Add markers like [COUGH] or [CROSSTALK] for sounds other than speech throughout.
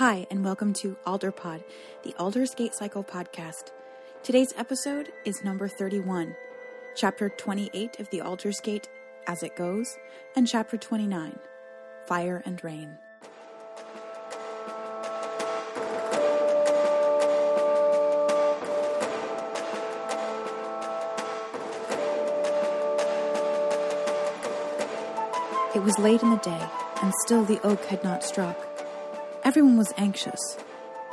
Hi, and welcome to Alderpod, the Aldersgate Cycle podcast. Today's episode is number 31, chapter 28 of the Aldersgate As It Goes, and chapter 29, Fire and Rain. It was late in the day, and still the oak had not struck. Everyone was anxious.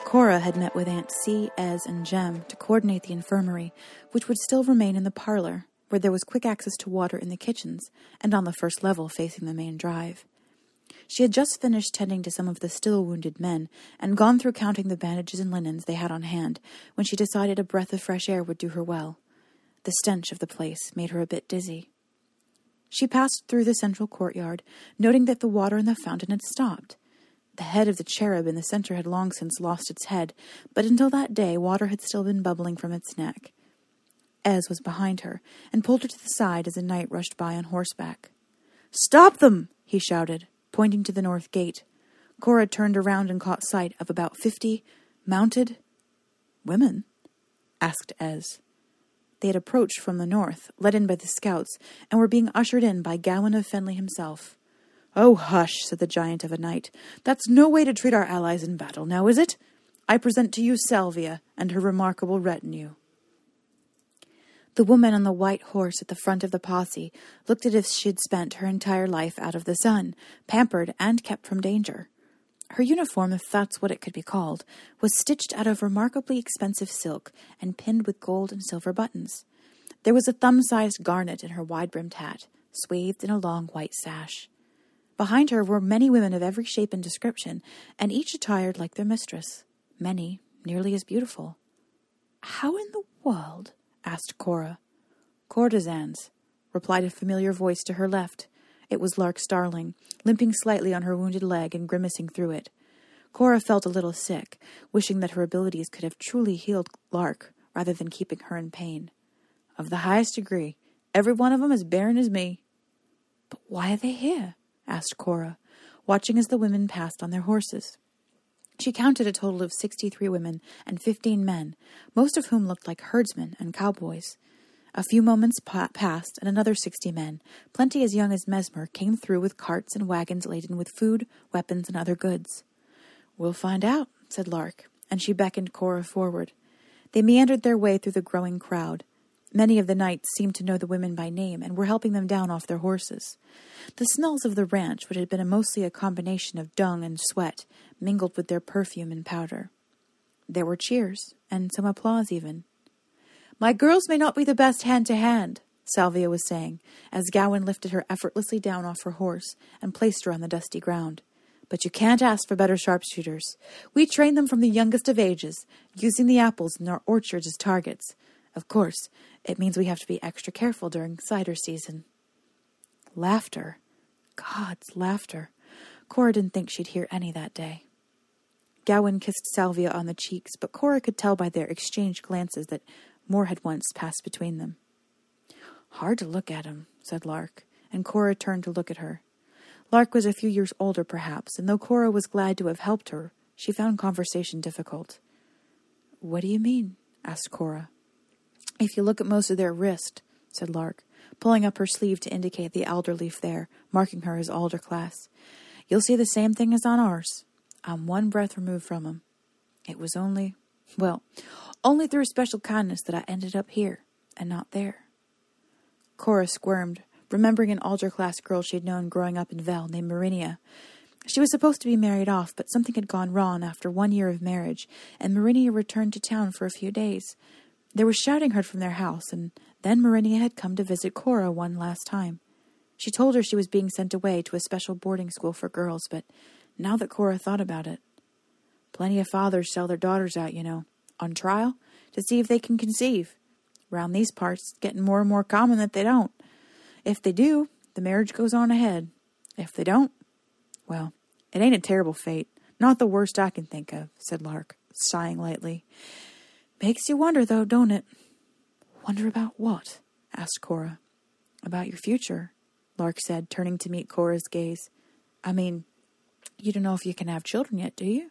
Cora had met with Aunt C, Ez, and Jem to coordinate the infirmary, which would still remain in the parlor, where there was quick access to water in the kitchens and on the first level facing the main drive. She had just finished tending to some of the still wounded men and gone through counting the bandages and linens they had on hand when she decided a breath of fresh air would do her well. The stench of the place made her a bit dizzy. She passed through the central courtyard, noting that the water in the fountain had stopped. The head of the cherub in the center had long since lost its head, but until that day water had still been bubbling from its neck. Ez was behind her, and pulled her to the side as a knight rushed by on horseback. Stop them! he shouted, pointing to the north gate. Cora turned around and caught sight of about fifty mounted women, asked Ez. They had approached from the north, led in by the scouts, and were being ushered in by Gawain of Fenley himself. Oh, hush, said the giant of a knight. That's no way to treat our allies in battle, now is it? I present to you Salvia and her remarkable retinue. The woman on the white horse at the front of the posse looked as if she had spent her entire life out of the sun, pampered and kept from danger. Her uniform, if that's what it could be called, was stitched out of remarkably expensive silk and pinned with gold and silver buttons. There was a thumb sized garnet in her wide brimmed hat, swathed in a long white sash. Behind her were many women of every shape and description, and each attired like their mistress, many nearly as beautiful. How in the world? asked Cora. Courtesans, replied a familiar voice to her left. It was Lark Starling, limping slightly on her wounded leg and grimacing through it. Cora felt a little sick, wishing that her abilities could have truly healed Lark rather than keeping her in pain. Of the highest degree, every one of 'em as barren as me. But why are they here? Asked Cora, watching as the women passed on their horses. She counted a total of sixty three women and fifteen men, most of whom looked like herdsmen and cowboys. A few moments pa- passed, and another sixty men, plenty as young as Mesmer, came through with carts and wagons laden with food, weapons, and other goods. We'll find out, said Lark, and she beckoned Cora forward. They meandered their way through the growing crowd. Many of the knights seemed to know the women by name and were helping them down off their horses. The smells of the ranch, which had been a mostly a combination of dung and sweat, mingled with their perfume and powder. There were cheers, and some applause even. My girls may not be the best hand to hand, Salvia was saying, as Gawain lifted her effortlessly down off her horse and placed her on the dusty ground. But you can't ask for better sharpshooters. We train them from the youngest of ages, using the apples in our orchards as targets. Of course, it means we have to be extra careful during cider season. Laughter. God's laughter. Cora didn't think she'd hear any that day. Gawain kissed Salvia on the cheeks, but Cora could tell by their exchanged glances that more had once passed between them. Hard to look at him, said Lark, and Cora turned to look at her. Lark was a few years older, perhaps, and though Cora was glad to have helped her, she found conversation difficult. What do you mean? asked Cora. If you look at most of their wrist, said Lark, pulling up her sleeve to indicate the alder leaf there, marking her as alder class, you'll see the same thing as on ours. I'm one breath removed from 'em. It was only, well, only through special kindness that I ended up here and not there. Cora squirmed, remembering an alder class girl she had known growing up in Vel named Marinia. She was supposed to be married off, but something had gone wrong after one year of marriage, and Marinia returned to town for a few days. There was shouting heard from their house, and then Marinia had come to visit Cora one last time. She told her she was being sent away to a special boarding school for girls, but now that Cora thought about it, plenty of fathers sell their daughters out, you know on trial to see if they can conceive. Round these parts, it's getting more and more common that they don't. If they do, the marriage goes on ahead. If they don't, well, it ain't a terrible fate. Not the worst I can think of, said Lark, sighing lightly. Makes you wonder, though, don't it? Wonder about what? asked Cora. About your future, Lark said, turning to meet Cora's gaze. I mean, you don't know if you can have children yet, do you?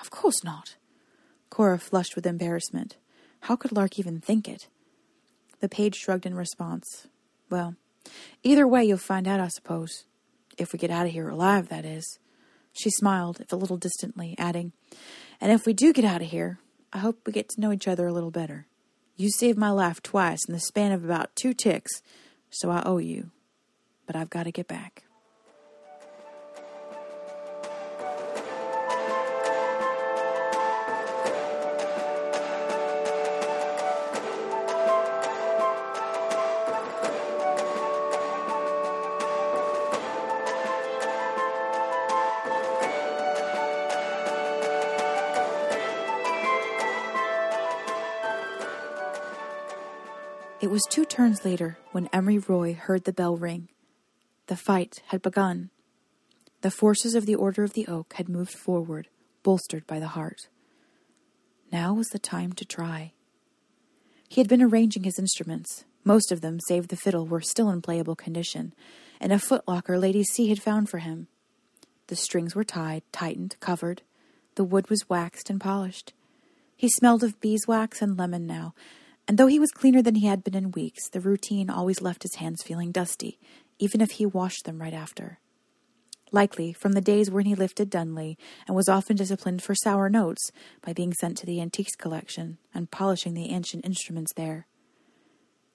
Of course not. Cora flushed with embarrassment. How could Lark even think it? The page shrugged in response. Well, either way, you'll find out, I suppose. If we get out of here alive, that is. She smiled, if a little distantly, adding, And if we do get out of here, I hope we get to know each other a little better. You saved my life twice in the span of about two ticks, so I owe you. But I've got to get back. Was two turns later when Emery Roy heard the bell ring. The fight had begun. The forces of the Order of the Oak had moved forward, bolstered by the heart. Now was the time to try. He had been arranging his instruments. Most of them, save the fiddle, were still in playable condition, and a footlocker Lady C had found for him. The strings were tied, tightened, covered. The wood was waxed and polished. He smelled of beeswax and lemon now, and though he was cleaner than he had been in weeks, the routine always left his hands feeling dusty, even if he washed them right after. Likely from the days when he lifted Dunley and was often disciplined for sour notes by being sent to the antiques collection and polishing the ancient instruments there.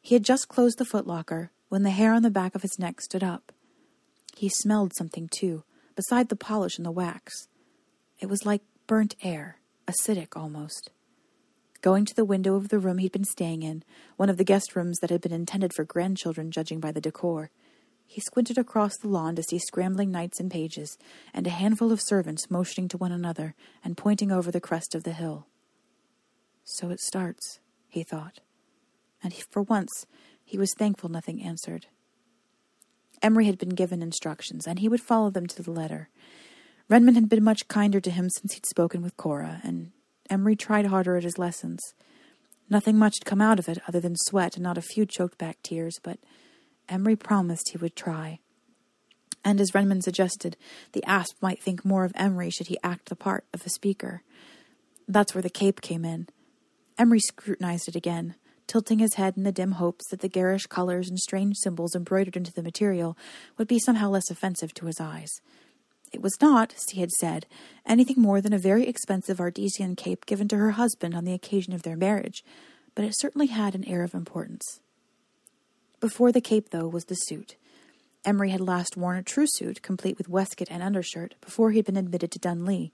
He had just closed the footlocker when the hair on the back of his neck stood up. He smelled something, too, beside the polish and the wax. It was like burnt air, acidic almost. Going to the window of the room he'd been staying in, one of the guest rooms that had been intended for grandchildren, judging by the decor, he squinted across the lawn to see scrambling knights and pages, and a handful of servants motioning to one another and pointing over the crest of the hill. So it starts, he thought, and for once he was thankful nothing answered. Emery had been given instructions, and he would follow them to the letter. Renman had been much kinder to him since he'd spoken with Cora, and Emery tried harder at his lessons. Nothing much had come out of it other than sweat and not a few choked back tears, but Emery promised he would try. And as Renman suggested, the asp might think more of Emery should he act the part of a speaker. That's where the cape came in. Emery scrutinized it again, tilting his head in the dim hopes that the garish colors and strange symbols embroidered into the material would be somehow less offensive to his eyes. It was not, as he had said, anything more than a very expensive Ardesian cape given to her husband on the occasion of their marriage, but it certainly had an air of importance. Before the cape, though, was the suit. Emery had last worn a true suit, complete with waistcoat and undershirt, before he had been admitted to Dunlee,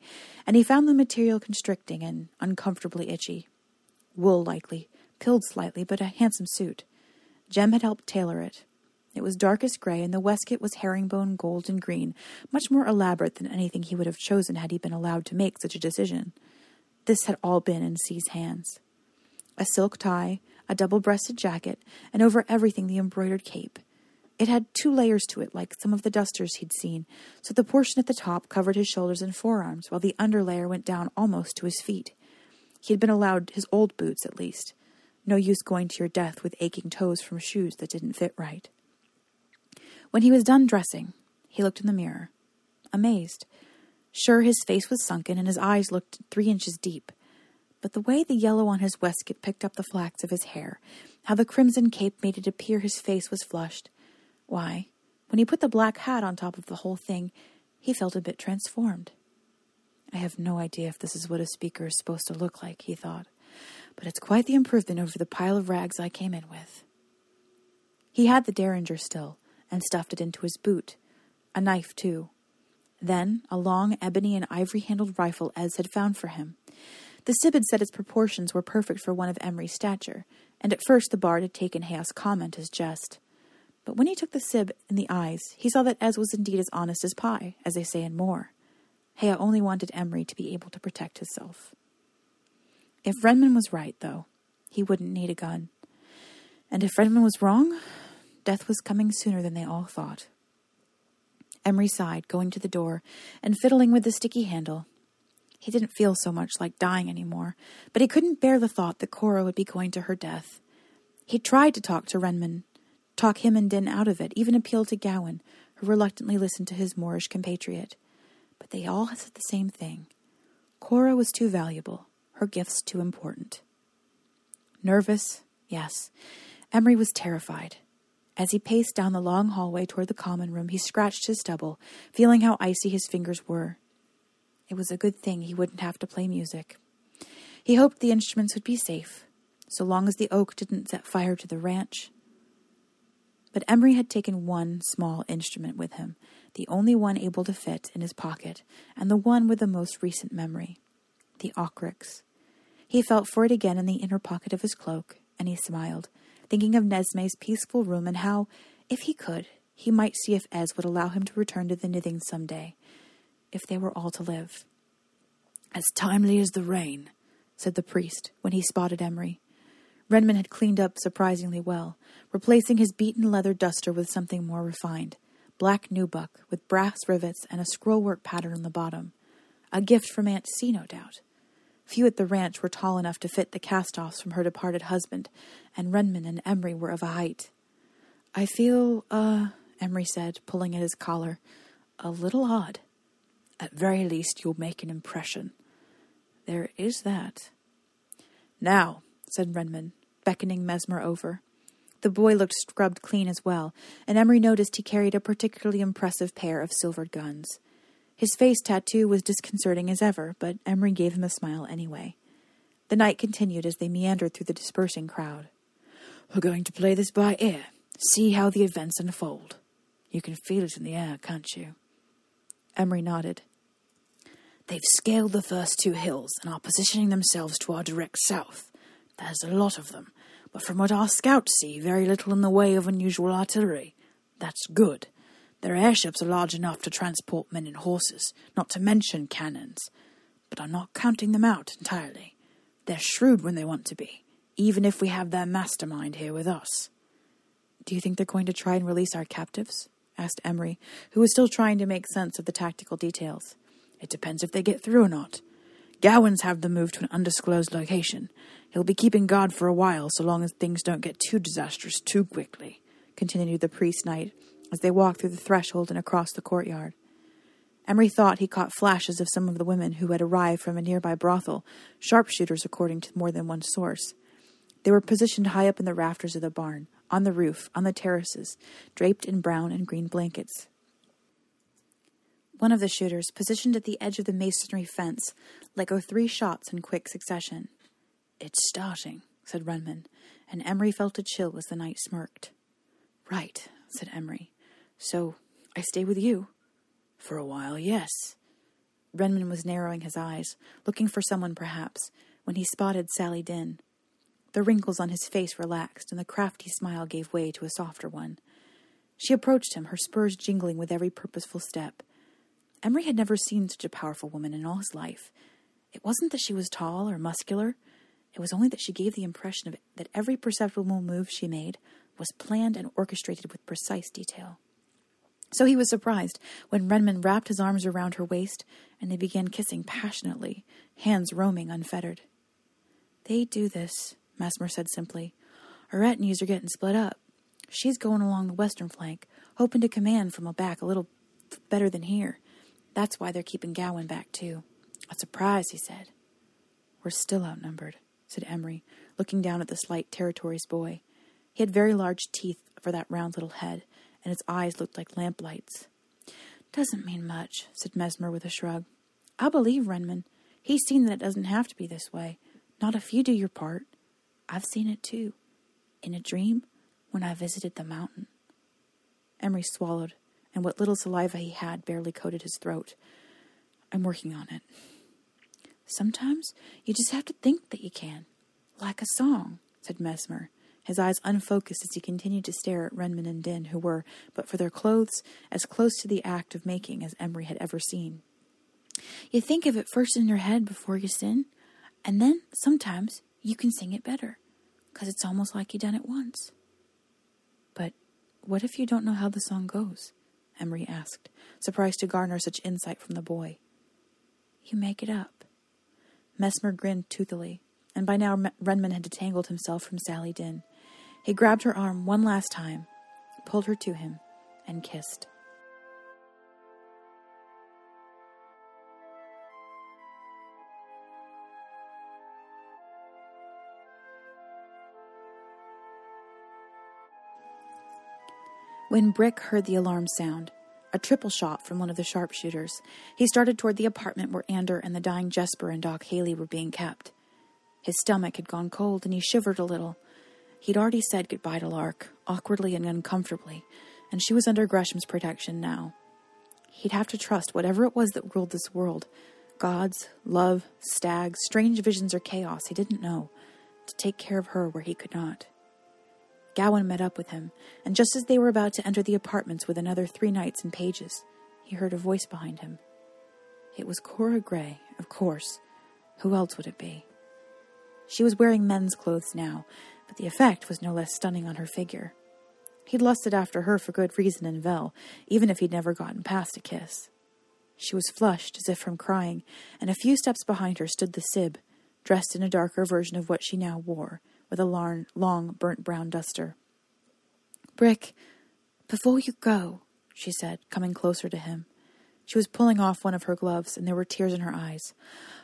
and he found the material constricting and uncomfortably itchy. Wool, likely, pilled slightly, but a handsome suit. Jem had helped tailor it, it was darkest gray, and the waistcoat was herringbone gold and green, much more elaborate than anything he would have chosen had he been allowed to make such a decision. This had all been in C's hands. A silk tie, a double breasted jacket, and over everything the embroidered cape. It had two layers to it, like some of the dusters he'd seen, so the portion at the top covered his shoulders and forearms, while the under layer went down almost to his feet. He had been allowed his old boots, at least. No use going to your death with aching toes from shoes that didn't fit right. When he was done dressing, he looked in the mirror, amazed. Sure, his face was sunken and his eyes looked three inches deep. But the way the yellow on his waistcoat picked up the flax of his hair, how the crimson cape made it appear his face was flushed, why, when he put the black hat on top of the whole thing, he felt a bit transformed. I have no idea if this is what a speaker is supposed to look like, he thought, but it's quite the improvement over the pile of rags I came in with. He had the derringer still, and stuffed it into his boot. A knife, too. Then a long ebony and ivory handled rifle Ez had found for him. The Sib had said its proportions were perfect for one of Emery's stature, and at first the bard had taken Hea's comment as jest. But when he took the Sib in the eyes, he saw that Ez was indeed as honest as pie, as they say in more. Hea only wanted Emery to be able to protect himself. If Renman was right, though, he wouldn't need a gun. And if Renman was wrong, Death was coming sooner than they all thought. Emery sighed, going to the door and fiddling with the sticky handle. He didn't feel so much like dying any more, but he couldn't bear the thought that Cora would be going to her death. He tried to talk to Renman, talk him and Din out of it, even appeal to Gowan, who reluctantly listened to his Moorish compatriot. But they all said the same thing. Cora was too valuable, her gifts too important. Nervous, yes. Emery was terrified. As he paced down the long hallway toward the common room, he scratched his stubble, feeling how icy his fingers were. It was a good thing he wouldn't have to play music. He hoped the instruments would be safe, so long as the oak didn't set fire to the ranch. But Emery had taken one small instrument with him, the only one able to fit in his pocket, and the one with the most recent memory the aucrix. He felt for it again in the inner pocket of his cloak, and he smiled, thinking of Nesme's peaceful room and how, if he could, he might see if Ez would allow him to return to the Nithings some day, if they were all to live. As timely as the rain, said the priest when he spotted Emery. Renman had cleaned up surprisingly well, replacing his beaten leather duster with something more refined black nubuck with brass rivets and a scrollwork pattern on the bottom. A gift from Aunt C, no doubt. Few at the ranch were tall enough to fit the cast offs from her departed husband, and Renman and Emery were of a height. I feel, uh, Emery said, pulling at his collar, a little odd. At very least, you'll make an impression. There is that. Now, said Renman, beckoning Mesmer over. The boy looked scrubbed clean as well, and Emery noticed he carried a particularly impressive pair of silvered guns. His face tattoo was disconcerting as ever, but Emery gave him a smile anyway. The knight continued as they meandered through the dispersing crowd. We're going to play this by ear, see how the events unfold. You can feel it in the air, can't you? Emery nodded. They've scaled the first two hills and are positioning themselves to our direct south. There's a lot of them, but from what our scouts see, very little in the way of unusual artillery. That's good. Their airships are large enough to transport men and horses, not to mention cannons. But I'm not counting them out entirely. They're shrewd when they want to be, even if we have their mastermind here with us. Do you think they're going to try and release our captives? asked Emery, who was still trying to make sense of the tactical details. It depends if they get through or not. Gowans have them moved to an undisclosed location. He'll be keeping guard for a while, so long as things don't get too disastrous too quickly, continued the priest knight as they walked through the threshold and across the courtyard. Emery thought he caught flashes of some of the women who had arrived from a nearby brothel, sharpshooters according to more than one source. They were positioned high up in the rafters of the barn, on the roof, on the terraces, draped in brown and green blankets. One of the shooters, positioned at the edge of the masonry fence, let go three shots in quick succession. It's starting, said Renman, and Emery felt a chill as the knight smirked. Right, said Emery. So I stay with you? For a while, yes. Renman was narrowing his eyes, looking for someone perhaps, when he spotted Sally Dinn. The wrinkles on his face relaxed, and the crafty smile gave way to a softer one. She approached him, her spurs jingling with every purposeful step. Emery had never seen such a powerful woman in all his life. It wasn't that she was tall or muscular, it was only that she gave the impression of it, that every perceptible move she made was planned and orchestrated with precise detail. So he was surprised when Renman wrapped his arms around her waist and they began kissing passionately, hands roaming unfettered. They do this, Mesmer said simply. Our retinues are getting split up. She's going along the western flank, hoping to command from a back a little better than here. That's why they're keeping Gowan back, too. A surprise, he said. We're still outnumbered, said Emery, looking down at the slight territory's boy. He had very large teeth for that round little head, and his eyes looked like lamplights. Doesn't mean much, said Mesmer with a shrug. I believe Renman. He's seen that it doesn't have to be this way. Not if you do your part. I've seen it too. In a dream, when I visited the mountain. Emery swallowed and what little saliva he had barely coated his throat. I'm working on it. Sometimes you just have to think that you can. Like a song, said Mesmer, his eyes unfocused as he continued to stare at Renman and Din, who were, but for their clothes, as close to the act of making as Emery had ever seen. You think of it first in your head before you sin, and then sometimes you can sing it better, because it's almost like you done it once. But what if you don't know how the song goes? Emery asked, surprised to garner such insight from the boy. You make it up. Mesmer grinned toothily, and by now Renman had detangled himself from Sally Dinn. He grabbed her arm one last time, pulled her to him, and kissed. When Brick heard the alarm sound, a triple shot from one of the sharpshooters, he started toward the apartment where Ander and the dying Jesper and Doc Haley were being kept. His stomach had gone cold and he shivered a little He'd already said goodbye to Lark, awkwardly and uncomfortably, and she was under Gresham's protection now. He'd have to trust whatever it was that ruled this world gods, love, stags, strange visions, or chaos he didn't know to take care of her where he could not. Gowan met up with him, and just as they were about to enter the apartments with another three knights and pages, he heard a voice behind him. It was Cora Gray, of course. Who else would it be? She was wearing men's clothes now, but the effect was no less stunning on her figure. He'd lusted after her for good reason in Vel, even if he'd never gotten past a kiss. She was flushed, as if from crying, and a few steps behind her stood the Sib, dressed in a darker version of what she now wore, with a long, long burnt brown duster. Brick, before you go, she said, coming closer to him. She was pulling off one of her gloves, and there were tears in her eyes.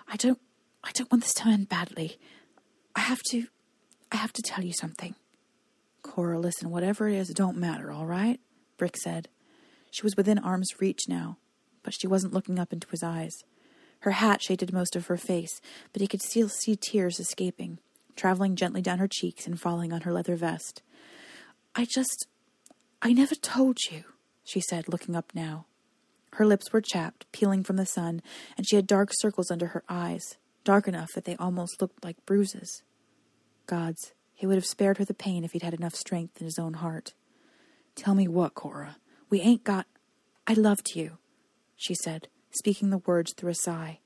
I don't I don't want this to end badly. I have to I have to tell you something. Cora, listen, whatever it is, it don't matter, all right? Brick said. She was within arm's reach now, but she wasn't looking up into his eyes. Her hat shaded most of her face, but he could still see tears escaping, traveling gently down her cheeks and falling on her leather vest. I just. I never told you, she said, looking up now. Her lips were chapped, peeling from the sun, and she had dark circles under her eyes, dark enough that they almost looked like bruises. Gods, he would have spared her the pain if he'd had enough strength in his own heart. Tell me what, Cora? We ain't got. I loved you, she said, speaking the words through a sigh.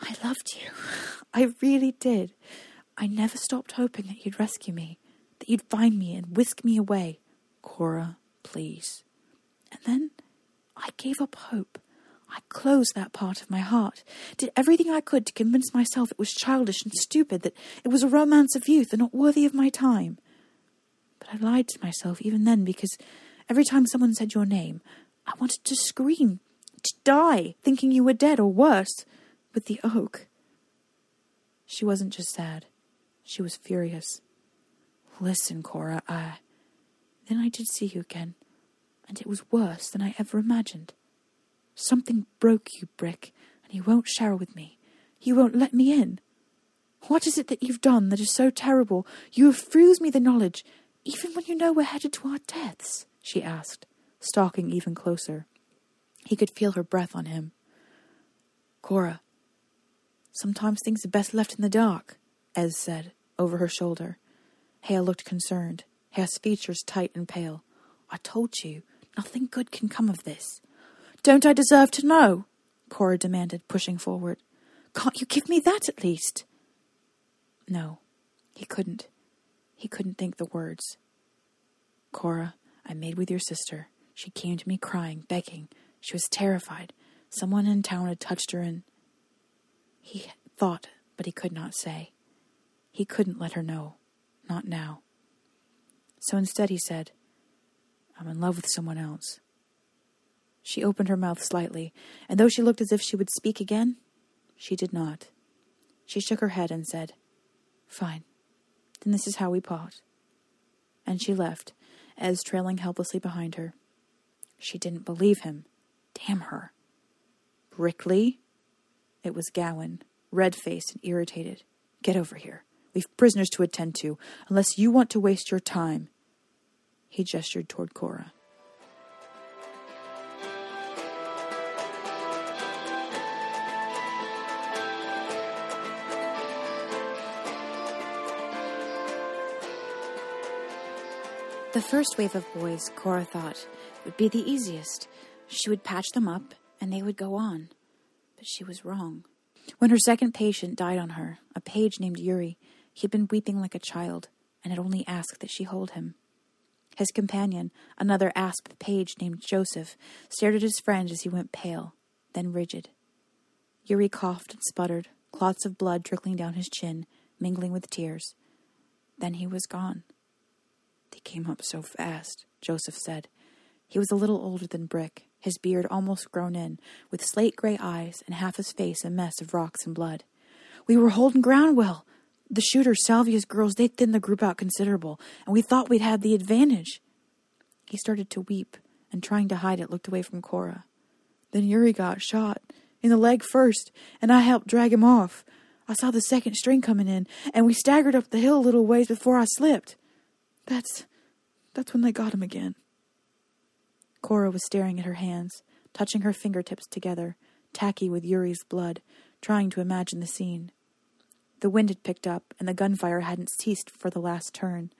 I loved you. [LAUGHS] I really did. I never stopped hoping that you'd rescue me, that you'd find me and whisk me away. Cora, please. And then I gave up hope. I closed that part of my heart, did everything I could to convince myself it was childish and stupid, that it was a romance of youth and not worthy of my time. But I lied to myself even then because every time someone said your name, I wanted to scream, to die, thinking you were dead or worse, with the oak. She wasn't just sad, she was furious. Listen, Cora, I. Then I did see you again, and it was worse than I ever imagined. Something broke you, Brick, and you won't share with me. You won't let me in. What is it that you've done that is so terrible? You refuse me the knowledge, even when you know we're headed to our deaths, she asked, stalking even closer. He could feel her breath on him. Cora, sometimes things are best left in the dark, Ez said, over her shoulder. Hale looked concerned, his features tight and pale. I told you, nothing good can come of this. Don't I deserve to know? Cora demanded, pushing forward. Can't you give me that at least? No, he couldn't. He couldn't think the words. Cora, I made with your sister. She came to me crying, begging. She was terrified. Someone in town had touched her and. He thought, but he could not say. He couldn't let her know. Not now. So instead he said, I'm in love with someone else. She opened her mouth slightly, and though she looked as if she would speak again, she did not. She shook her head and said, Fine. Then this is how we part. And she left, Ez trailing helplessly behind her. She didn't believe him. Damn her. Brickley? It was Gowan, red faced and irritated. Get over here. We've prisoners to attend to, unless you want to waste your time. He gestured toward Cora. The first wave of boys, Cora thought, would be the easiest. She would patch them up, and they would go on. But she was wrong. When her second patient died on her, a page named Yuri, he had been weeping like a child, and had only asked that she hold him. His companion, another asp page named Joseph, stared at his friend as he went pale, then rigid. Yuri coughed and sputtered, clots of blood trickling down his chin, mingling with tears. Then he was gone. They came up so fast, Joseph said. He was a little older than Brick, his beard almost grown in, with slate gray eyes and half his face a mess of rocks and blood. We were holding ground well. The shooters, Salvia's girls, they thinned the group out considerable, and we thought we'd had the advantage. He started to weep, and trying to hide it, looked away from Cora. Then Yuri got shot, in the leg first, and I helped drag him off. I saw the second string coming in, and we staggered up the hill a little ways before I slipped. That's. that's when they got him again. Cora was staring at her hands, touching her fingertips together, tacky with Yuri's blood, trying to imagine the scene. The wind had picked up, and the gunfire hadn't ceased for the last turn.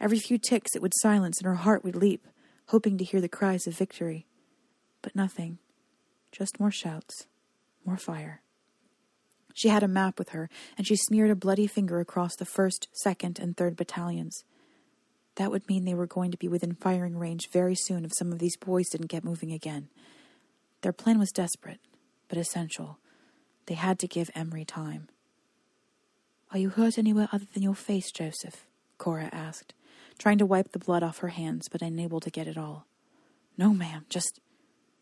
Every few ticks it would silence, and her heart would leap, hoping to hear the cries of victory. But nothing. Just more shouts, more fire. She had a map with her, and she smeared a bloody finger across the 1st, 2nd, and 3rd battalions. That would mean they were going to be within firing range very soon if some of these boys didn't get moving again. Their plan was desperate, but essential. They had to give Emery time. Are you hurt anywhere other than your face, Joseph? Cora asked, trying to wipe the blood off her hands, but unable to get it all. No, ma'am, just.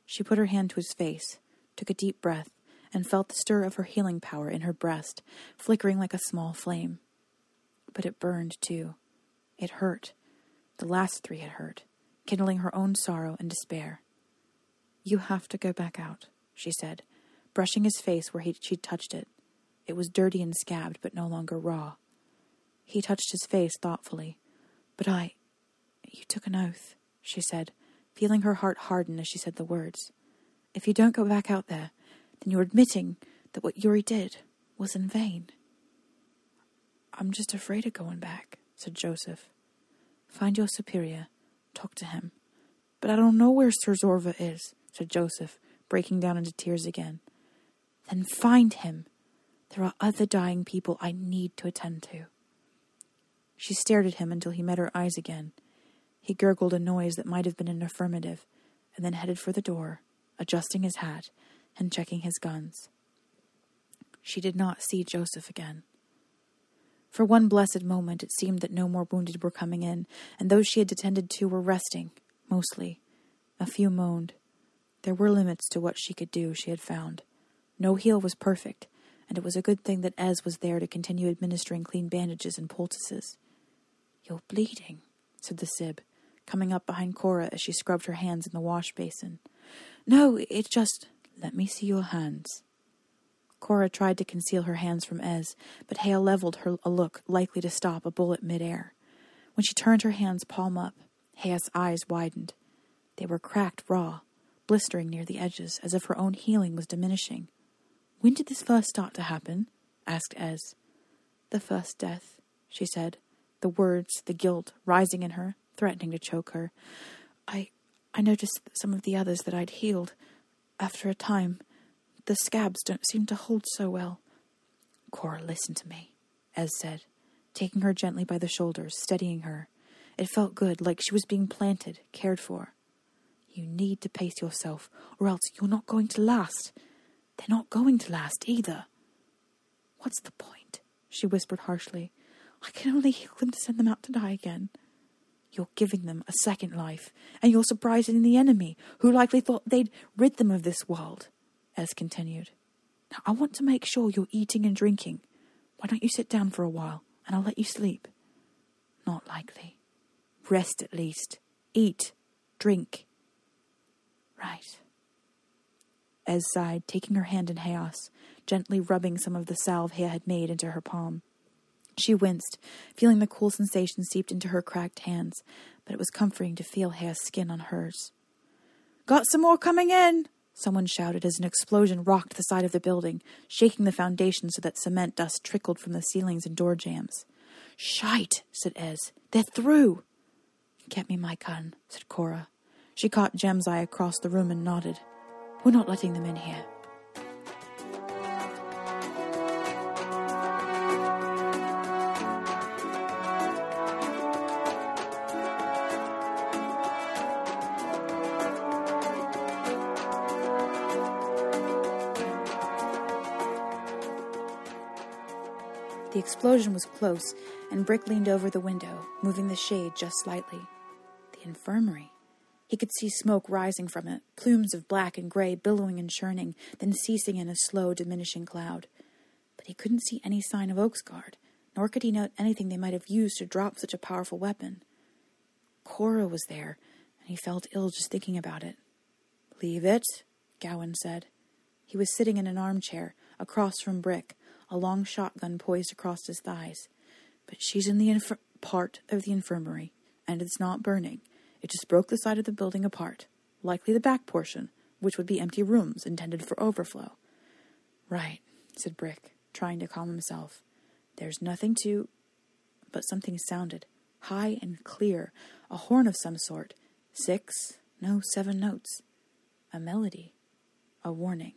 She put her hand to his face, took a deep breath, and felt the stir of her healing power in her breast, flickering like a small flame. But it burned, too. It hurt. The last three had hurt, kindling her own sorrow and despair. You have to go back out, she said, brushing his face where he, she'd touched it. It was dirty and scabbed, but no longer raw. He touched his face thoughtfully. But I. You took an oath, she said, feeling her heart harden as she said the words. If you don't go back out there, then you're admitting that what Yuri did was in vain. I'm just afraid of going back, said Joseph. Find your superior, talk to him. But I don't know where Sir Zorva is, said Joseph, breaking down into tears again. Then find him. There are other dying people I need to attend to. She stared at him until he met her eyes again. He gurgled a noise that might have been an affirmative, and then headed for the door, adjusting his hat and checking his guns. She did not see Joseph again. For one blessed moment, it seemed that no more wounded were coming in, and those she had attended to were resting, mostly. A few moaned. There were limits to what she could do, she had found. No heal was perfect, and it was a good thing that Ez was there to continue administering clean bandages and poultices. You're bleeding, said the Sib, coming up behind Cora as she scrubbed her hands in the wash basin. No, it just. Let me see your hands. Cora tried to conceal her hands from Ez, but Hale leveled her a look likely to stop a bullet midair. When she turned her hands palm up, Haya's eyes widened. They were cracked raw, blistering near the edges, as if her own healing was diminishing. When did this first start to happen? asked Ez. The first death, she said, the words, the guilt rising in her, threatening to choke her. I I noticed some of the others that I'd healed after a time, the scabs don't seem to hold so well. Cora, listen to me, Ez said, taking her gently by the shoulders, steadying her. It felt good, like she was being planted, cared for. You need to pace yourself, or else you're not going to last. They're not going to last either. What's the point? she whispered harshly. I can only heal them to send them out to die again. You're giving them a second life, and you're surprising the enemy, who likely thought they'd rid them of this world, Ez continued. Now, I want to make sure you're eating and drinking. Why don't you sit down for a while, and I'll let you sleep? Not likely. Rest at least. Eat. Drink. Right. Ez sighed, taking her hand in chaos, gently rubbing some of the salve Hea had made into her palm. She winced, feeling the cool sensation seeped into her cracked hands, but it was comforting to feel Haya's skin on hers. Got some more coming in! Someone shouted as an explosion rocked the side of the building, shaking the foundation so that cement dust trickled from the ceilings and door jambs. Shite, said Ez. They're through. Get me my gun, said Cora. She caught Jem's eye across the room and nodded. We're not letting them in here. Explosion was close, and Brick leaned over the window, moving the shade just slightly. The infirmary. He could see smoke rising from it, plumes of black and gray billowing and churning, then ceasing in a slow, diminishing cloud. But he couldn't see any sign of Oak's guard, nor could he note anything they might have used to drop such a powerful weapon. Cora was there, and he felt ill just thinking about it. Leave it, Gowan said. He was sitting in an armchair, across from Brick, a long shotgun poised across his thighs. But she's in the inf- part of the infirmary, and it's not burning. It just broke the side of the building apart, likely the back portion, which would be empty rooms intended for overflow. Right, said Brick, trying to calm himself. There's nothing to. But something sounded, high and clear, a horn of some sort. Six, no, seven notes. A melody. A warning.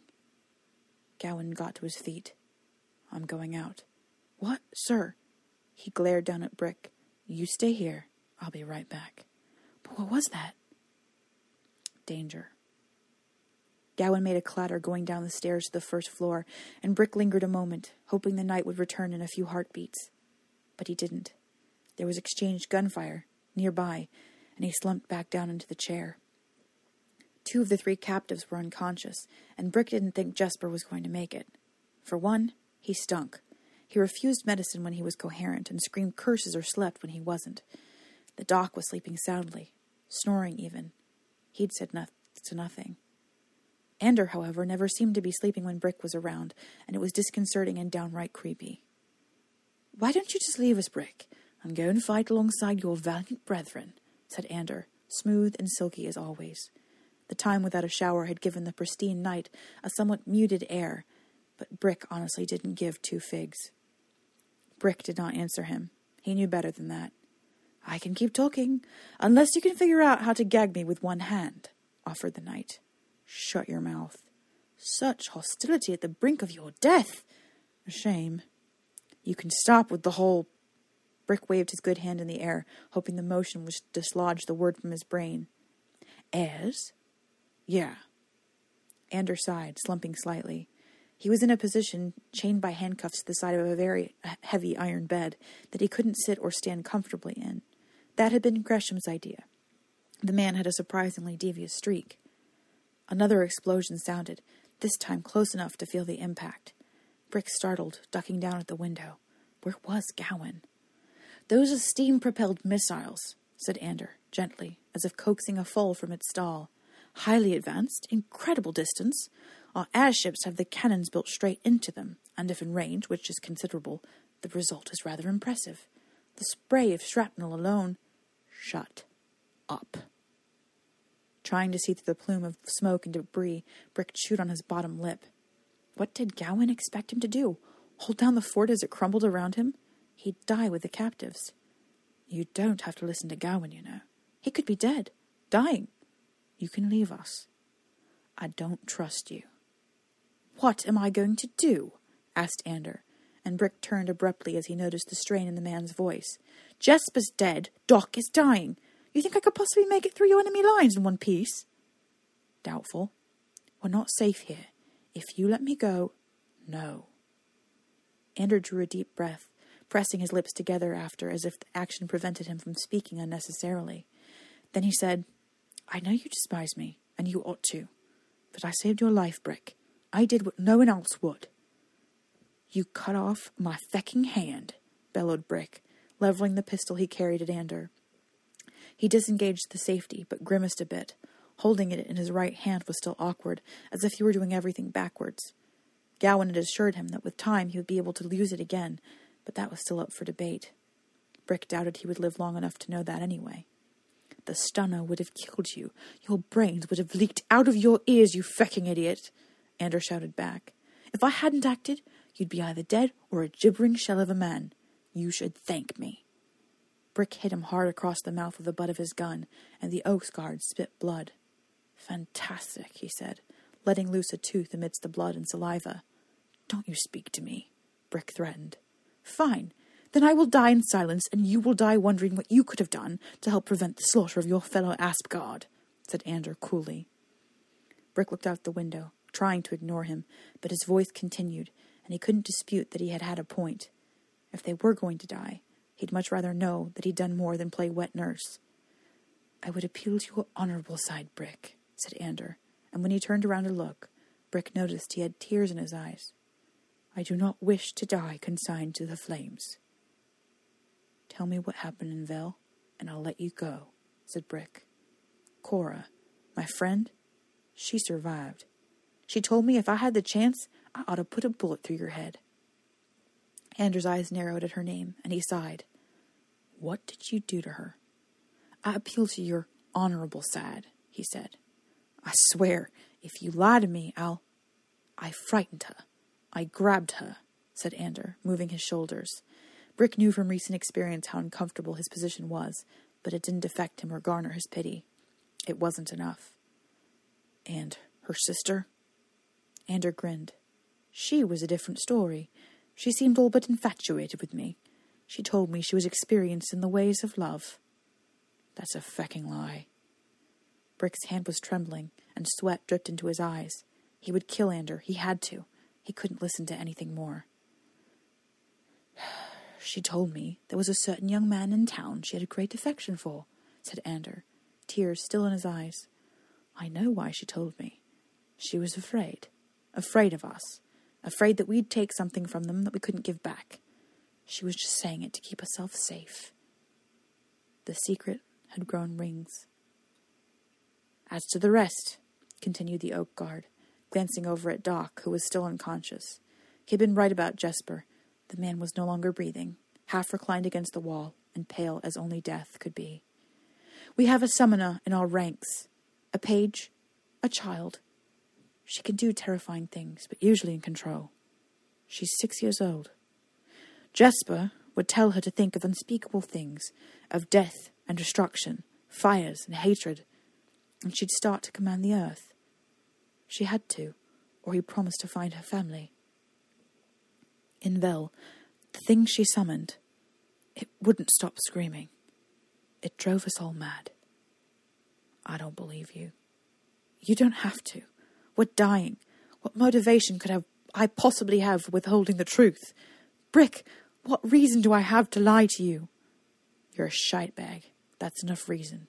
Gowan got to his feet. I'm going out. What, sir? He glared down at Brick. You stay here. I'll be right back. But what was that? Danger. Gowan made a clatter going down the stairs to the first floor, and Brick lingered a moment, hoping the knight would return in a few heartbeats. But he didn't. There was exchanged gunfire nearby, and he slumped back down into the chair. Two of the three captives were unconscious, and Brick didn't think Jesper was going to make it. For one, he stunk. He refused medicine when he was coherent and screamed curses or slept when he wasn't. The doc was sleeping soundly, snoring even. He'd said to nothing. Ander, however, never seemed to be sleeping when Brick was around, and it was disconcerting and downright creepy. Why don't you just leave us, Brick, and go and fight alongside your valiant brethren? said Ander, smooth and silky as always. The time without a shower had given the pristine knight a somewhat muted air, but Brick honestly didn't give two figs. Brick did not answer him. He knew better than that. I can keep talking, unless you can figure out how to gag me with one hand, offered the knight. Shut your mouth. Such hostility at the brink of your death. A shame. You can stop with the whole. Brick waved his good hand in the air, hoping the motion would dislodge the word from his brain. Heirs? Yeah. Ander sighed, slumping slightly. He was in a position, chained by handcuffs to the side of a very heavy iron bed, that he couldn't sit or stand comfortably in. That had been Gresham's idea. The man had a surprisingly devious streak. Another explosion sounded, this time close enough to feel the impact. Brick startled, ducking down at the window. Where was Gowan? Those are steam propelled missiles, said Ander, gently, as if coaxing a foal from its stall. Highly advanced, incredible distance. Our airships have the cannons built straight into them, and if in range, which is considerable, the result is rather impressive. The spray of shrapnel alone. Shut up. Trying to see through the plume of smoke and debris, Brick chewed on his bottom lip. What did Gowan expect him to do? Hold down the fort as it crumbled around him? He'd die with the captives. You don't have to listen to Gowan, you know. He could be dead, dying. You can leave us. I don't trust you. What am I going to do? asked Ander, and Brick turned abruptly as he noticed the strain in the man's voice. Jesper's dead. Doc is dying. You think I could possibly make it through your enemy lines in one piece? Doubtful. We're not safe here. If you let me go, no. Ander drew a deep breath, pressing his lips together after as if the action prevented him from speaking unnecessarily. Then he said, I know you despise me, and you ought to, but I saved your life, Brick. I did what no one else would. You cut off my fecking hand, bellowed Brick, leveling the pistol he carried at Ander. He disengaged the safety, but grimaced a bit. Holding it in his right hand was still awkward, as if he were doing everything backwards. Gowan had assured him that with time he would be able to use it again, but that was still up for debate. Brick doubted he would live long enough to know that anyway. The stunner would have killed you. Your brains would have leaked out of your ears, you fecking idiot, Ander shouted back. If I hadn't acted, you'd be either dead or a gibbering shell of a man. You should thank me. Brick hit him hard across the mouth with the butt of his gun, and the oaks guard spit blood. Fantastic, he said, letting loose a tooth amidst the blood and saliva. Don't you speak to me, Brick threatened. Fine. Then I will die in silence, and you will die wondering what you could have done to help prevent the slaughter of your fellow asp guard, said Ander coolly. Brick looked out the window, trying to ignore him, but his voice continued, and he couldn't dispute that he had had a point. If they were going to die, He'd much rather know that he'd done more than play wet nurse. I would appeal to your honorable side, Brick, said Ander, and when he turned around to look, Brick noticed he had tears in his eyes. I do not wish to die consigned to the flames. Tell me what happened in Vel, and I'll let you go, said Brick. Cora, my friend, she survived. She told me if I had the chance, I ought to put a bullet through your head. Anders' eyes narrowed at her name, and he sighed. What did you do to her? I appeal to your honorable side, he said. I swear, if you lie to me, I'll. I frightened her. I grabbed her, said Ander, moving his shoulders. Brick knew from recent experience how uncomfortable his position was, but it didn't affect him or garner his pity. It wasn't enough. And her sister? Ander grinned. She was a different story. She seemed all but infatuated with me. She told me she was experienced in the ways of love. That's a fecking lie. Brick's hand was trembling, and sweat dripped into his eyes. He would kill Ander. He had to. He couldn't listen to anything more. [SIGHS] She told me there was a certain young man in town she had a great affection for, said Ander, tears still in his eyes. I know why she told me. She was afraid. Afraid of us. Afraid that we'd take something from them that we couldn't give back. She was just saying it to keep herself safe. The secret had grown rings. As to the rest, continued the oak guard, glancing over at Doc, who was still unconscious. He had been right about Jesper. The man was no longer breathing, half reclined against the wall, and pale as only death could be. We have a summoner in our ranks, a page, a child. She can do terrifying things, but usually in control. She's six years old. Jesper would tell her to think of unspeakable things, of death and destruction, fires and hatred, and she'd start to command the earth. She had to, or he promised to find her family. In Vel, the thing she summoned, it wouldn't stop screaming. It drove us all mad. I don't believe you. You don't have to. We're dying. What motivation could I possibly have for withholding the truth? Brick, what reason do I have to lie to you? You're a shite bag. That's enough reason.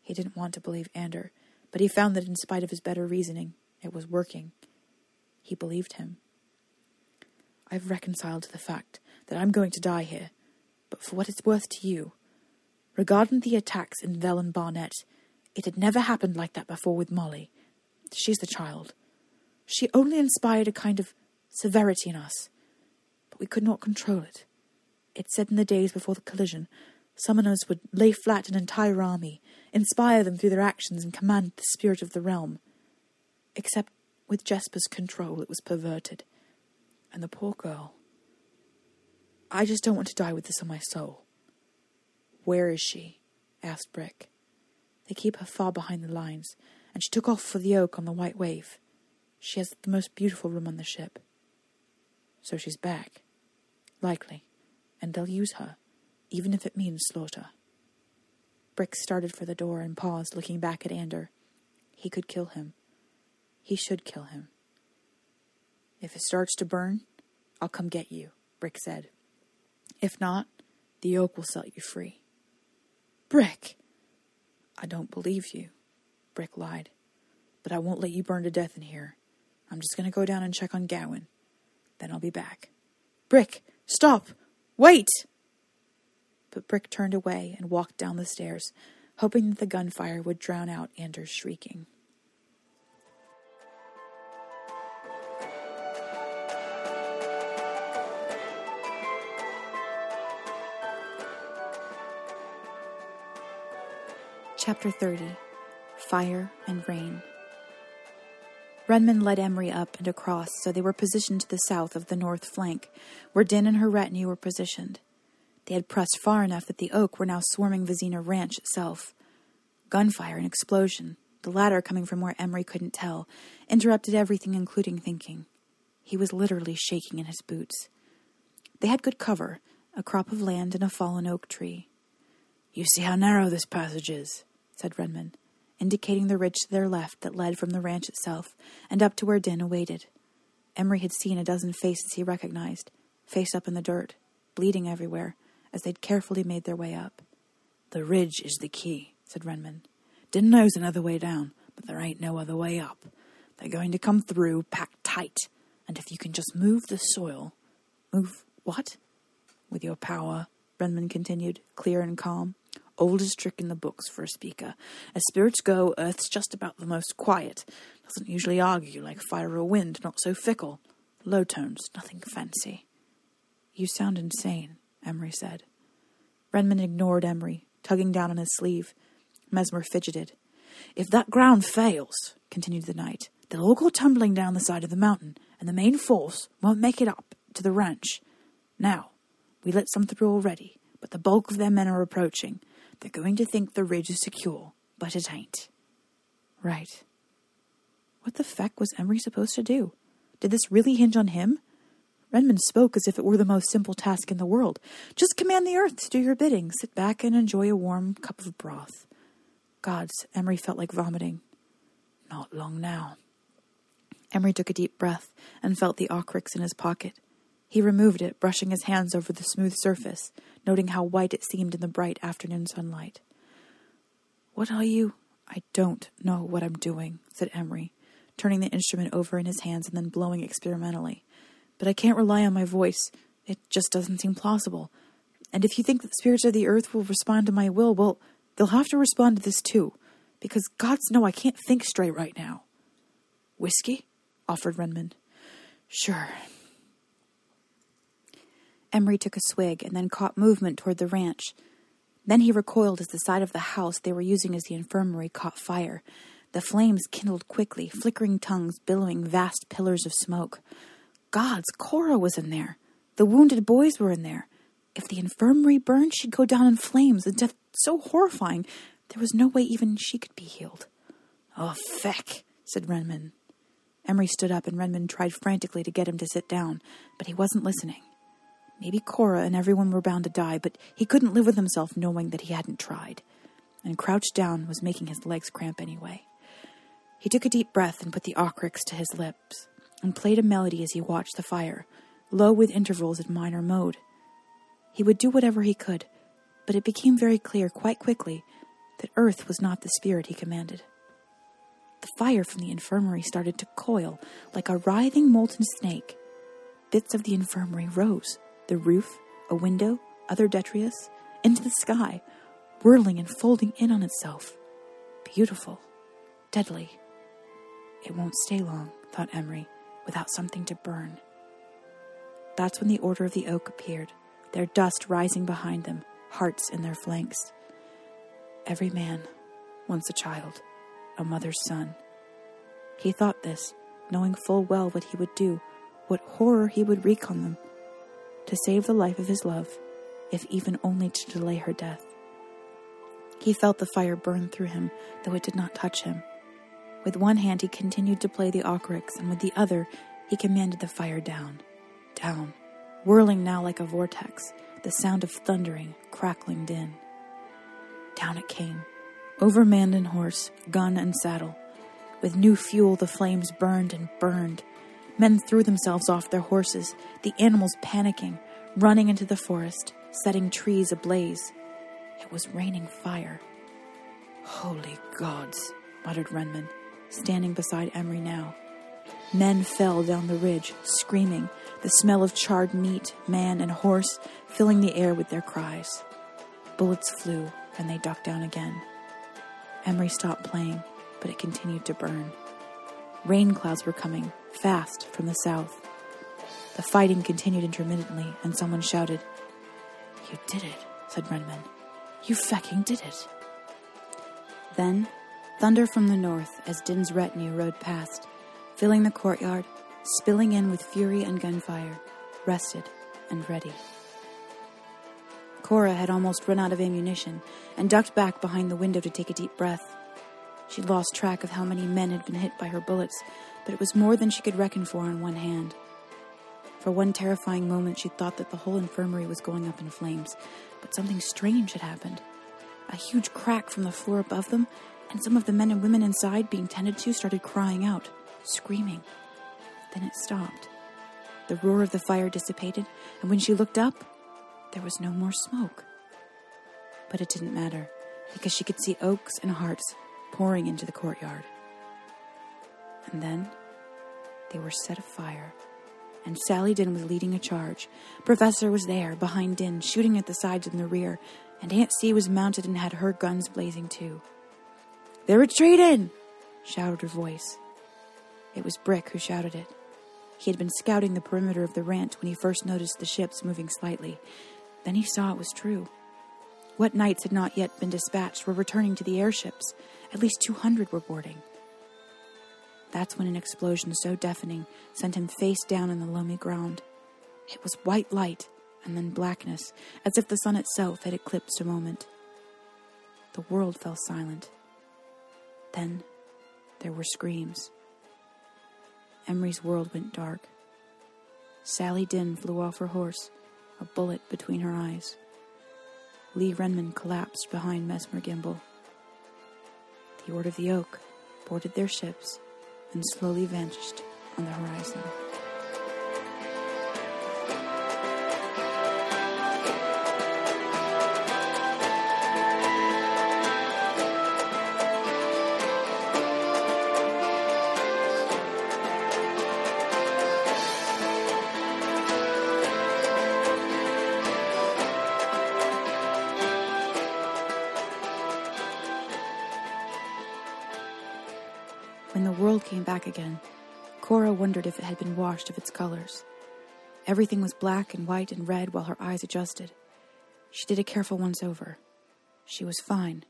He didn't want to believe Ander, but he found that in spite of his better reasoning, it was working. He believed him. I've reconciled to the fact that I'm going to die here, but for what it's worth to you, regarding the attacks in Vel and Barnet, it had never happened like that before with Molly. She's the child. She only inspired a kind of severity in us, but we could not control it. It said in the days before the collision, summoners would lay flat an entire army, inspire them through their actions, and command the spirit of the realm. Except with Jesper's control, it was perverted and the poor girl. I just don't want to die with this on my soul. Where is she? asked Brick. They keep her far behind the lines, and she took off for the oak on the white wave. She has the most beautiful room on the ship. So she's back. Likely. And they'll use her, even if it means slaughter. Brick started for the door and paused, looking back at Ander. He could kill him. He should kill him. If it starts to burn, I'll come get you, Brick said. If not, the oak will set you free. Brick! I don't believe you, Brick lied. But I won't let you burn to death in here. I'm just going to go down and check on Gowan. Then I'll be back. Brick! Stop! Wait! But Brick turned away and walked down the stairs, hoping that the gunfire would drown out Anders' shrieking. Chapter 30 Fire and Rain. Renman led Emery up and across so they were positioned to the south of the north flank, where Din and her retinue were positioned. They had pressed far enough that the oak were now swarming Vizina Ranch itself. Gunfire and explosion, the latter coming from where Emery couldn't tell, interrupted everything, including thinking. He was literally shaking in his boots. They had good cover a crop of land and a fallen oak tree. You see how narrow this passage is, said Renman, indicating the ridge to their left that led from the ranch itself and up to where Din awaited. Emery had seen a dozen faces he recognized, face up in the dirt, bleeding everywhere, as they'd carefully made their way up. The ridge is the key, said Renman. Din knows another way down, but there ain't no other way up. They're going to come through packed tight, and if you can just move the soil. Move what? With your power, Renman continued, clear and calm. Oldest trick in the books for a speaker. As spirits go, Earth's just about the most quiet. Doesn't usually argue like fire or wind, not so fickle. Low tones, nothing fancy. You sound insane, Emery said. Renman ignored Emery, tugging down on his sleeve. Mesmer fidgeted. If that ground fails, continued the knight, they'll all go tumbling down the side of the mountain, and the main force won't make it up to the ranch. Now, we let some through already, but the bulk of their men are approaching. They're going to think the ridge is secure, but it ain't. Right. What the feck was Emery supposed to do? Did this really hinge on him? Renman spoke as if it were the most simple task in the world. Just command the earth to do your bidding. Sit back and enjoy a warm cup of broth. Gods, Emery felt like vomiting. Not long now. Emery took a deep breath and felt the ocrix in his pocket. He removed it, brushing his hands over the smooth surface, noting how white it seemed in the bright afternoon sunlight. What are you? I don't know what I'm doing, said Emery, turning the instrument over in his hands and then blowing experimentally but I can't rely on my voice. It just doesn't seem plausible. And if you think that spirits of the earth will respond to my will, well, they'll have to respond to this too, because gods know I can't think straight right now. Whiskey? offered Renman. Sure. Emery took a swig and then caught movement toward the ranch. Then he recoiled as the side of the house they were using as the infirmary caught fire. The flames kindled quickly, flickering tongues billowing vast pillars of smoke gods, Cora was in there. The wounded boys were in there. If the infirmary burned, she'd go down in flames, a death so horrifying there was no way even she could be healed. Oh, feck, said Renman. Emery stood up, and Renman tried frantically to get him to sit down, but he wasn't listening. Maybe Cora and everyone were bound to die, but he couldn't live with himself knowing that he hadn't tried. And crouched down was making his legs cramp anyway. He took a deep breath and put the ocrix to his lips and played a melody as he watched the fire, low with intervals in minor mode. He would do whatever he could, but it became very clear quite quickly that Earth was not the spirit he commanded. The fire from the infirmary started to coil like a writhing molten snake. Bits of the infirmary rose the roof, a window, other detritus, into the sky, whirling and folding in on itself. Beautiful, deadly. It won't stay long, thought Emery, without something to burn. That's when the Order of the Oak appeared, their dust rising behind them, hearts in their flanks. Every man wants a child, a mother's son. He thought this, knowing full well what he would do, what horror he would wreak on them, to save the life of his love, if even only to delay her death. He felt the fire burn through him, though it did not touch him. With one hand, he continued to play the ocrix, and with the other, he commanded the fire down, down, whirling now like a vortex, the sound of thundering, crackling din. Down it came, over man and horse, gun and saddle. With new fuel, the flames burned and burned. Men threw themselves off their horses, the animals panicking, running into the forest, setting trees ablaze. It was raining fire. Holy gods, muttered Renman standing beside Emery now. Men fell down the ridge, screaming, the smell of charred meat, man, and horse filling the air with their cries. Bullets flew, and they ducked down again. Emery stopped playing, but it continued to burn. Rain clouds were coming, fast, from the south. The fighting continued intermittently, and someone shouted, You did it, said Renman. You fucking did it. Then Thunder from the north as Din's retinue rode past, filling the courtyard, spilling in with fury and gunfire, rested and ready. Cora had almost run out of ammunition and ducked back behind the window to take a deep breath. She'd lost track of how many men had been hit by her bullets, but it was more than she could reckon for on one hand. For one terrifying moment, she thought that the whole infirmary was going up in flames, but something strange had happened. A huge crack from the floor above them and some of the men and women inside being tended to started crying out, screaming. Then it stopped. The roar of the fire dissipated, and when she looked up, there was no more smoke. But it didn't matter, because she could see oaks and hearts pouring into the courtyard. And then they were set afire, and Sally Din was leading a charge. Professor was there, behind Din, shooting at the sides and the rear, and Aunt C was mounted and had her guns blazing too. They're retreating! shouted her voice. It was Brick who shouted it. He had been scouting the perimeter of the rant when he first noticed the ships moving slightly. Then he saw it was true. What knights had not yet been dispatched were returning to the airships. At least 200 were boarding. That's when an explosion so deafening sent him face down on the loamy ground. It was white light and then blackness, as if the sun itself had eclipsed a moment. The world fell silent. Then there were screams. Emery's world went dark. Sally Dinn flew off her horse, a bullet between her eyes. Lee Renman collapsed behind Mesmer Gimbal. The Order of the Oak boarded their ships and slowly vanished on the horizon. Had been washed of its colors. Everything was black and white and red while her eyes adjusted. She did a careful once over. She was fine.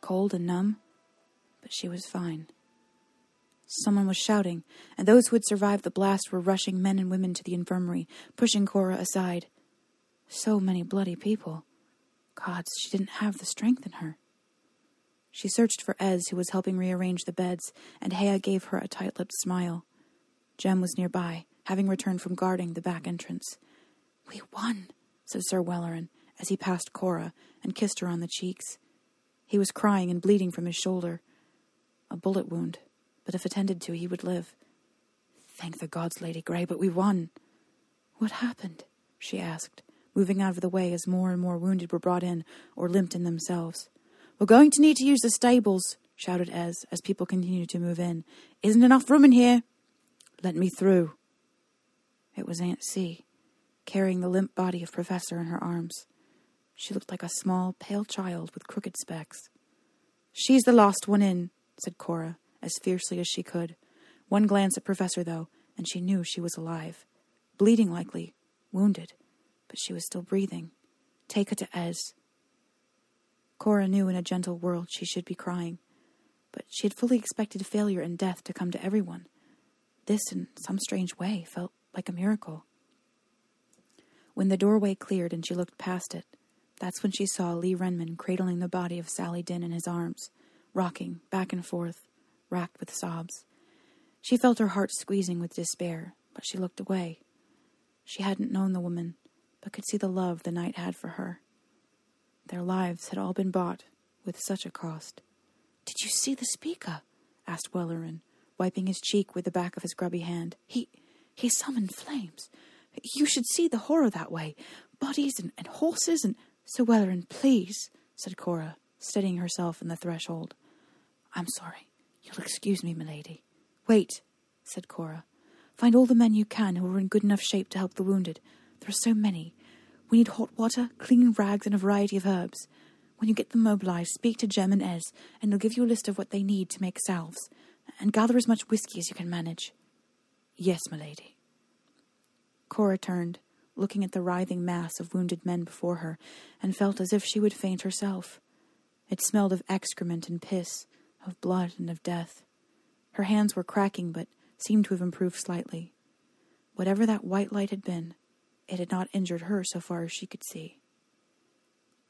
Cold and numb, but she was fine. Someone was shouting, and those who had survived the blast were rushing men and women to the infirmary, pushing Cora aside. So many bloody people. Gods, she didn't have the strength in her. She searched for Ez, who was helping rearrange the beds, and Hea gave her a tight lipped smile. Jem was nearby, having returned from guarding the back entrance. We won, said Sir Welleran, as he passed Cora and kissed her on the cheeks. He was crying and bleeding from his shoulder. A bullet wound, but if attended to, he would live. Thank the gods, Lady Grey, but we won. What happened? she asked, moving out of the way as more and more wounded were brought in or limped in themselves. We're going to need to use the stables, shouted Ez as people continued to move in. Isn't enough room in here. Let me through. It was Aunt C, carrying the limp body of Professor in her arms. She looked like a small, pale child with crooked specs. She's the last one in, said Cora, as fiercely as she could. One glance at Professor, though, and she knew she was alive. Bleeding likely, wounded, but she was still breathing. Take her to Ez. Cora knew in a gentle world she should be crying, but she had fully expected failure and death to come to everyone. This, in some strange way, felt like a miracle. When the doorway cleared and she looked past it, that's when she saw Lee Renman cradling the body of Sally Dinn in his arms, rocking back and forth, racked with sobs. She felt her heart squeezing with despair, but she looked away. She hadn't known the woman, but could see the love the knight had for her. Their lives had all been bought with such a cost. Did you see the speaker? asked Welleran, wiping his cheek with the back of his grubby hand. He he summoned flames. You should see the horror that way. Bodies and, and horses and Sir Welleran, please, said Cora, steadying herself in the threshold. I'm sorry. You'll excuse me, milady. Wait, said Cora. Find all the men you can who are in good enough shape to help the wounded. There are so many. We need hot water, clean rags, and a variety of herbs. When you get them mobilized, speak to Jem and Ez, and they'll give you a list of what they need to make salves. And gather as much whiskey as you can manage. Yes, my lady. Cora turned, looking at the writhing mass of wounded men before her, and felt as if she would faint herself. It smelled of excrement and piss, of blood and of death. Her hands were cracking, but seemed to have improved slightly. Whatever that white light had been, it had not injured her so far as she could see.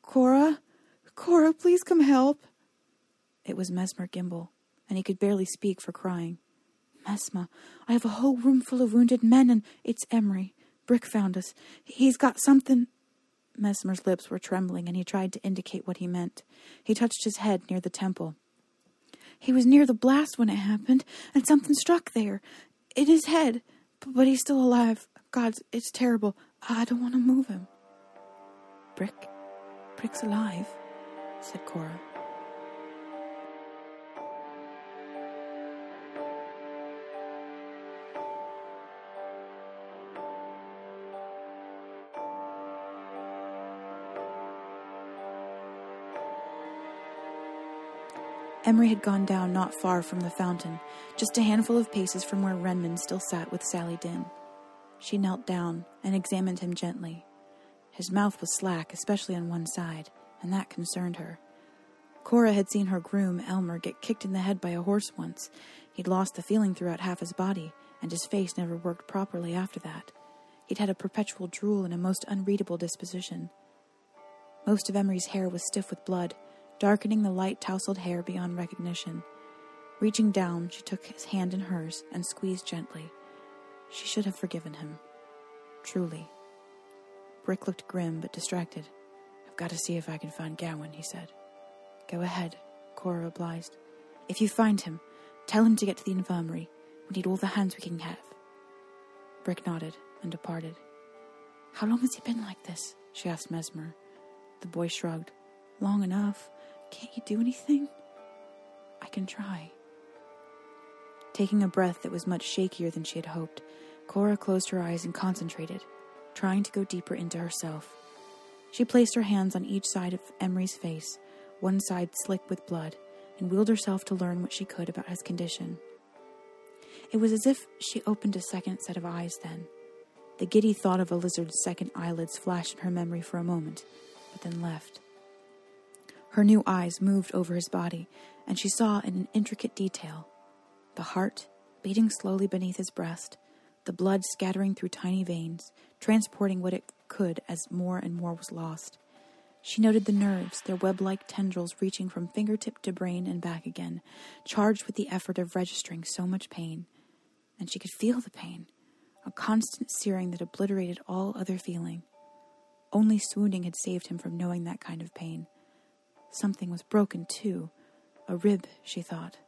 Cora? Cora, please come help. It was Mesmer Gimbal, and he could barely speak for crying. Mesmer, I have a whole room full of wounded men, and it's Emery. Brick found us. He's got something. Mesmer's lips were trembling, and he tried to indicate what he meant. He touched his head near the temple. He was near the blast when it happened, and something struck there. In his head, but he's still alive. God, it's terrible. I don't want to move him. Brick? Brick's alive, said Cora. Emery had gone down not far from the fountain, just a handful of paces from where Renman still sat with Sally Dinn. She knelt down and examined him gently. His mouth was slack, especially on one side, and that concerned her. Cora had seen her groom, Elmer, get kicked in the head by a horse once. He'd lost the feeling throughout half his body, and his face never worked properly after that. He'd had a perpetual drool and a most unreadable disposition. Most of Emery's hair was stiff with blood, darkening the light tousled hair beyond recognition. Reaching down, she took his hand in hers and squeezed gently. She should have forgiven him. Truly. Brick looked grim but distracted. I've got to see if I can find Gowan, he said. Go ahead, Cora obliged. If you find him, tell him to get to the infirmary. We need all the hands we can have. Brick nodded and departed. How long has he been like this? she asked Mesmer. The boy shrugged. Long enough. Can't you do anything? I can try. Taking a breath that was much shakier than she had hoped, Cora closed her eyes and concentrated, trying to go deeper into herself. She placed her hands on each side of Emery's face, one side slick with blood, and willed herself to learn what she could about his condition. It was as if she opened a second set of eyes then. The giddy thought of a lizard's second eyelids flashed in her memory for a moment, but then left. Her new eyes moved over his body, and she saw in an intricate detail the heart beating slowly beneath his breast, the blood scattering through tiny veins, transporting what it could as more and more was lost. She noted the nerves, their web like tendrils reaching from fingertip to brain and back again, charged with the effort of registering so much pain. And she could feel the pain, a constant searing that obliterated all other feeling. Only swooning had saved him from knowing that kind of pain. Something was broken, too. A rib, she thought.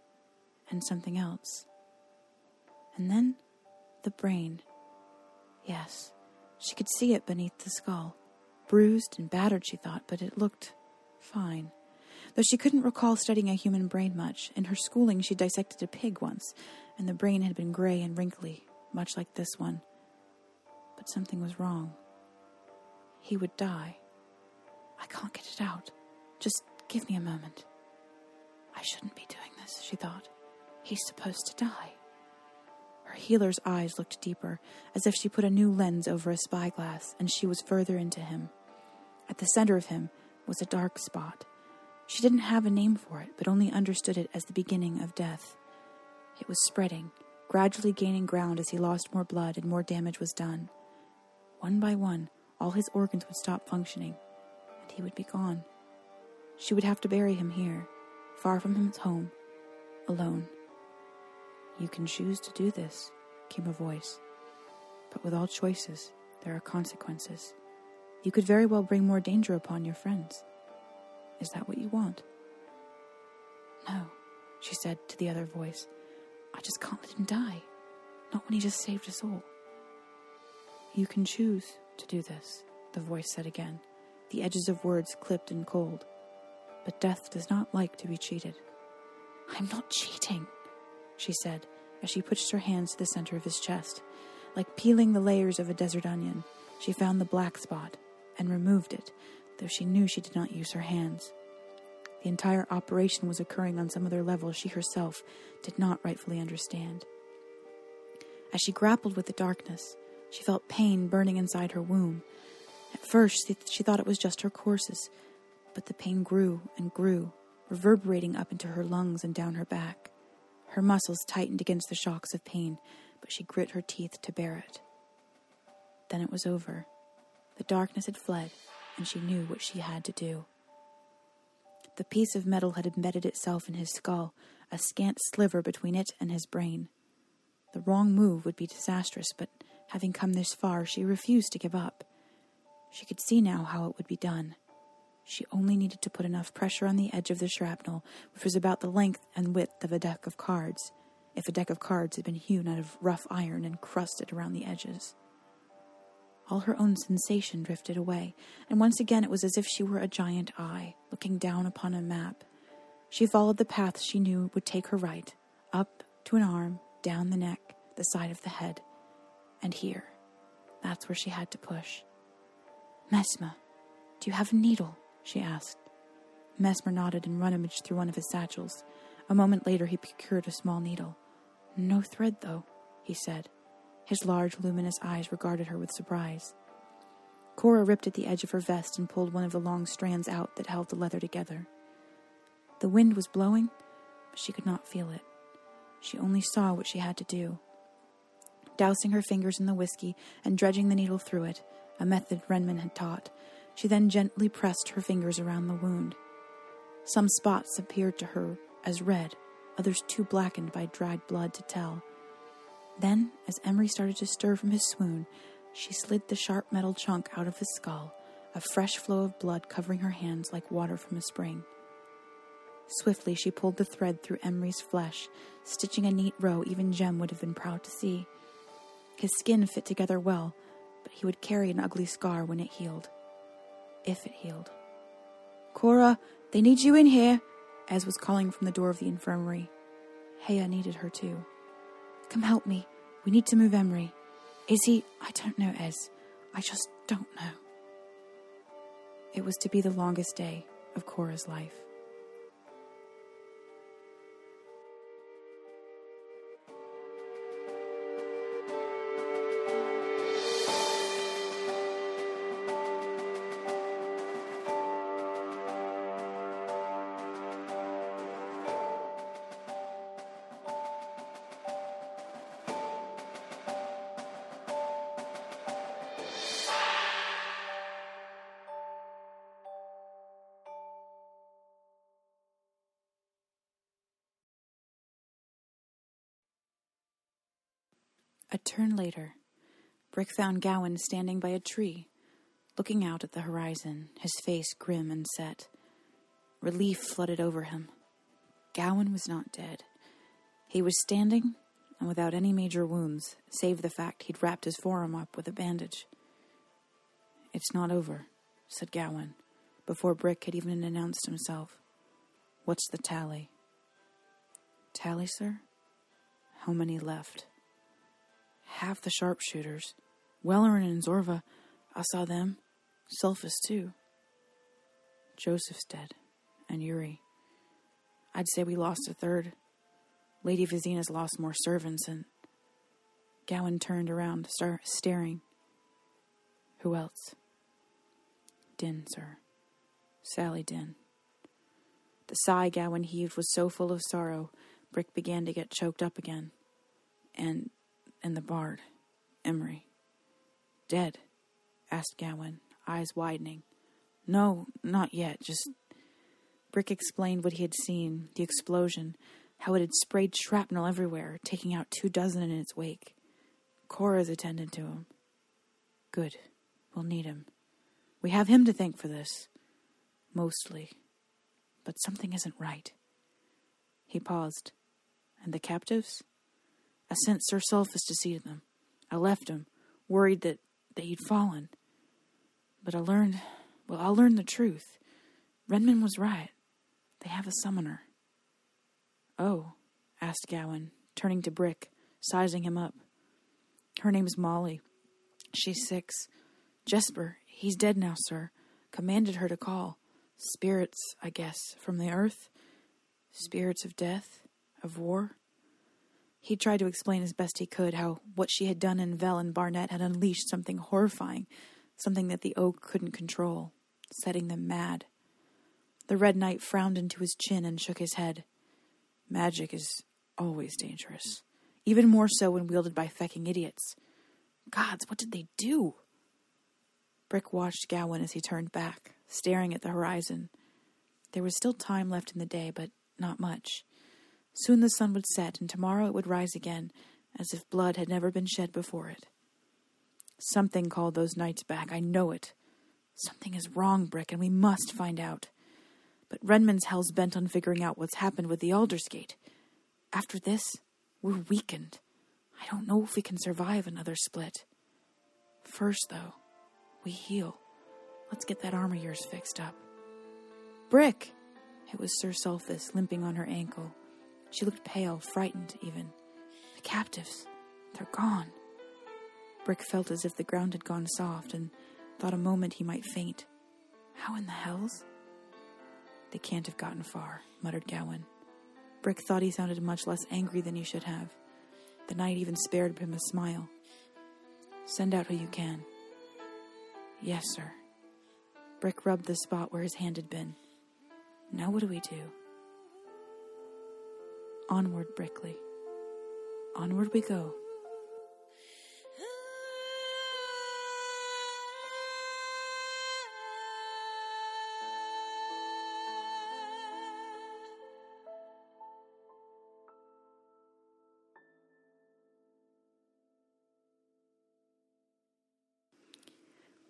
And something else. And then the brain. Yes, she could see it beneath the skull. Bruised and battered, she thought, but it looked fine. Though she couldn't recall studying a human brain much, in her schooling she dissected a pig once, and the brain had been gray and wrinkly, much like this one. But something was wrong. He would die. I can't get it out. Just Give me a moment. I shouldn't be doing this, she thought. He's supposed to die. Her healer's eyes looked deeper, as if she put a new lens over a spyglass, and she was further into him. At the center of him was a dark spot. She didn't have a name for it, but only understood it as the beginning of death. It was spreading, gradually gaining ground as he lost more blood and more damage was done. One by one, all his organs would stop functioning, and he would be gone. She would have to bury him here, far from his home, alone. You can choose to do this, came a voice. But with all choices, there are consequences. You could very well bring more danger upon your friends. Is that what you want? No, she said to the other voice. I just can't let him die. Not when he just saved us all. You can choose to do this, the voice said again, the edges of words clipped and cold but death does not like to be cheated. I'm not cheating, she said as she pushed her hands to the center of his chest. Like peeling the layers of a desert onion, she found the black spot and removed it, though she knew she did not use her hands. The entire operation was occurring on some other level she herself did not rightfully understand. As she grappled with the darkness, she felt pain burning inside her womb. At first, she thought it was just her courses, but the pain grew and grew, reverberating up into her lungs and down her back. Her muscles tightened against the shocks of pain, but she grit her teeth to bear it. Then it was over. The darkness had fled, and she knew what she had to do. The piece of metal had embedded itself in his skull, a scant sliver between it and his brain. The wrong move would be disastrous, but having come this far, she refused to give up. She could see now how it would be done. She only needed to put enough pressure on the edge of the shrapnel, which was about the length and width of a deck of cards, if a deck of cards had been hewn out of rough iron and crusted around the edges. All her own sensation drifted away, and once again it was as if she were a giant eye, looking down upon a map. She followed the path she knew would take her right, up to an arm, down the neck, the side of the head, and here. That's where she had to push. Mesmer, do you have a needle? She asked. Mesmer nodded and rummaged through one of his satchels. A moment later, he procured a small needle. No thread, though, he said. His large, luminous eyes regarded her with surprise. Cora ripped at the edge of her vest and pulled one of the long strands out that held the leather together. The wind was blowing, but she could not feel it. She only saw what she had to do. Dousing her fingers in the whiskey and dredging the needle through it, a method Renman had taught, she then gently pressed her fingers around the wound. Some spots appeared to her as red, others too blackened by dried blood to tell. Then, as Emery started to stir from his swoon, she slid the sharp metal chunk out of his skull, a fresh flow of blood covering her hands like water from a spring. Swiftly, she pulled the thread through Emery's flesh, stitching a neat row even Jem would have been proud to see. His skin fit together well, but he would carry an ugly scar when it healed. If it healed. Cora, they need you in here, Ez was calling from the door of the infirmary. Haya needed her too. Come help me. We need to move Emery. Is he? I don't know, Ez. I just don't know. It was to be the longest day of Cora's life. A turn later, Brick found Gowan standing by a tree, looking out at the horizon, his face grim and set. Relief flooded over him. Gowan was not dead. He was standing and without any major wounds, save the fact he'd wrapped his forearm up with a bandage. It's not over, said Gowan, before Brick had even announced himself. What's the tally? Tally, sir? How many left? Half the sharpshooters. Welleran and Zorva, I saw them. Sulfus, too. Joseph's dead. And Yuri. I'd say we lost a third. Lady Vizina's lost more servants, and. Gowan turned around, star- staring. Who else? Din, sir. Sally Din. The sigh Gowan heaved was so full of sorrow, Brick began to get choked up again. And and the bard, Emery. Dead? asked Gowan, eyes widening. No, not yet, just. Brick explained what he had seen the explosion, how it had sprayed shrapnel everywhere, taking out two dozen in its wake. Cora's attended to him. Good. We'll need him. We have him to thank for this. Mostly. But something isn't right. He paused. And the captives? I sent Sir Sulfus to see them. I left him, worried that, that he'd fallen. But I learned, well, I learned the truth. Renman was right. They have a summoner. Oh, asked Gowan, turning to Brick, sizing him up. Her name's Molly. She's six. Jesper, he's dead now, sir. Commanded her to call. Spirits, I guess, from the earth. Spirits of death, of war. He tried to explain as best he could how what she had done in Vel and Barnett had unleashed something horrifying, something that the oak couldn't control, setting them mad. The Red Knight frowned into his chin and shook his head. Magic is always dangerous, even more so when wielded by fecking idiots. Gods, what did they do? Brick watched Gowan as he turned back, staring at the horizon. There was still time left in the day, but not much. Soon the sun would set, and tomorrow it would rise again, as if blood had never been shed before it. Something called those knights back, I know it. Something is wrong, Brick, and we must find out. But Renman's hell's bent on figuring out what's happened with the Aldersgate. After this, we're weakened. I don't know if we can survive another split. First, though, we heal. Let's get that arm of yours fixed up. Brick! It was Sir Sulfus limping on her ankle. She looked pale, frightened even. The captives, they're gone. Brick felt as if the ground had gone soft and thought a moment he might faint. How in the hells? They can't have gotten far, muttered Gowan. Brick thought he sounded much less angry than he should have. The knight even spared him a smile. Send out who you can. Yes, sir. Brick rubbed the spot where his hand had been. Now what do we do? Onward, Brickley. Onward we go.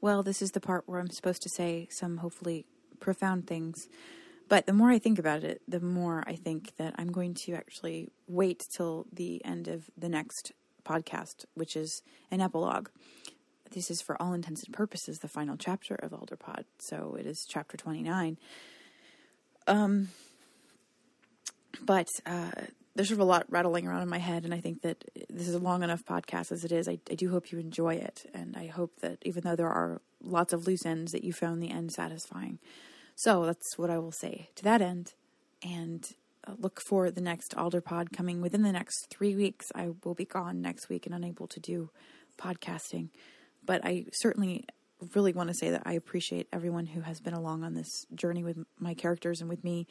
Well, this is the part where I'm supposed to say some hopefully profound things. But the more I think about it, the more I think that I'm going to actually wait till the end of the next podcast, which is an epilogue. This is, for all intents and purposes, the final chapter of Alderpod. So it is chapter 29. Um, but uh, there's sort of a lot rattling around in my head, and I think that this is a long enough podcast as it is. I, I do hope you enjoy it, and I hope that even though there are lots of loose ends, that you found the end satisfying. So that's what I will say to that end, and uh, look for the next Alderpod coming. Within the next three weeks. I will be gone next week and unable to do podcasting, but I certainly really want to say that I appreciate everyone who has been along on this journey with my characters and with me.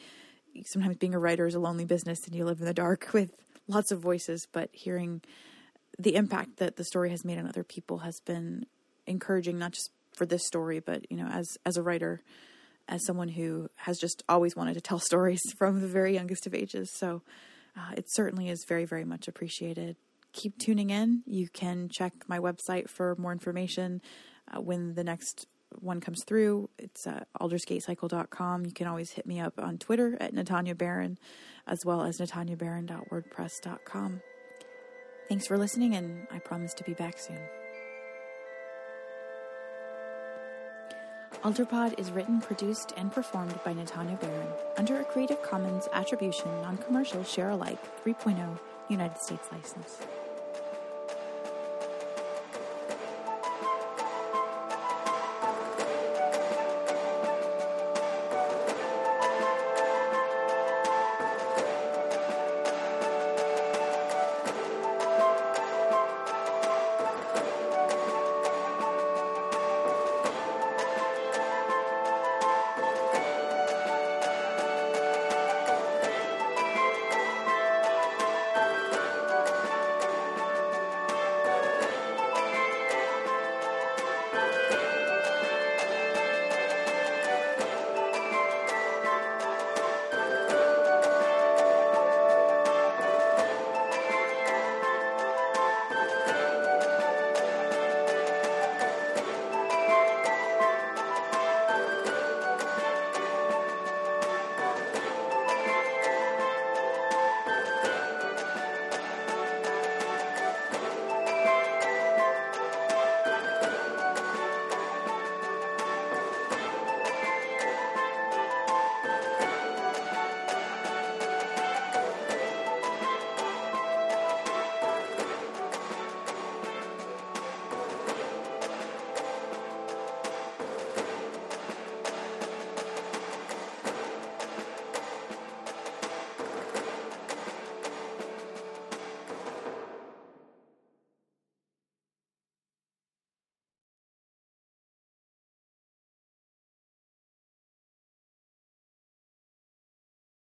Sometimes being a writer is a lonely business and you live in the dark [LAUGHS] with lots of voices, but hearing the impact that the story has made on other people has been encouraging, not just for this story, but you know, as as a writer, as someone who has just always wanted to tell [LAUGHS] stories from the very youngest of ages. So uh, it certainly is very, very much appreciated. Keep tuning in. You can check my website for more information uh, when the next one comes through, it's uh, aldersgatecycle.com. You can always hit me up on Twitter at Natania Barron, as well as natanyabarron.wordpress.com. Thanks for listening, and I promise to be back soon. Alderpod is written, produced, and performed by Natania Barron under a Creative Commons Attribution Non Commercial Share Alike 3.0 United States license.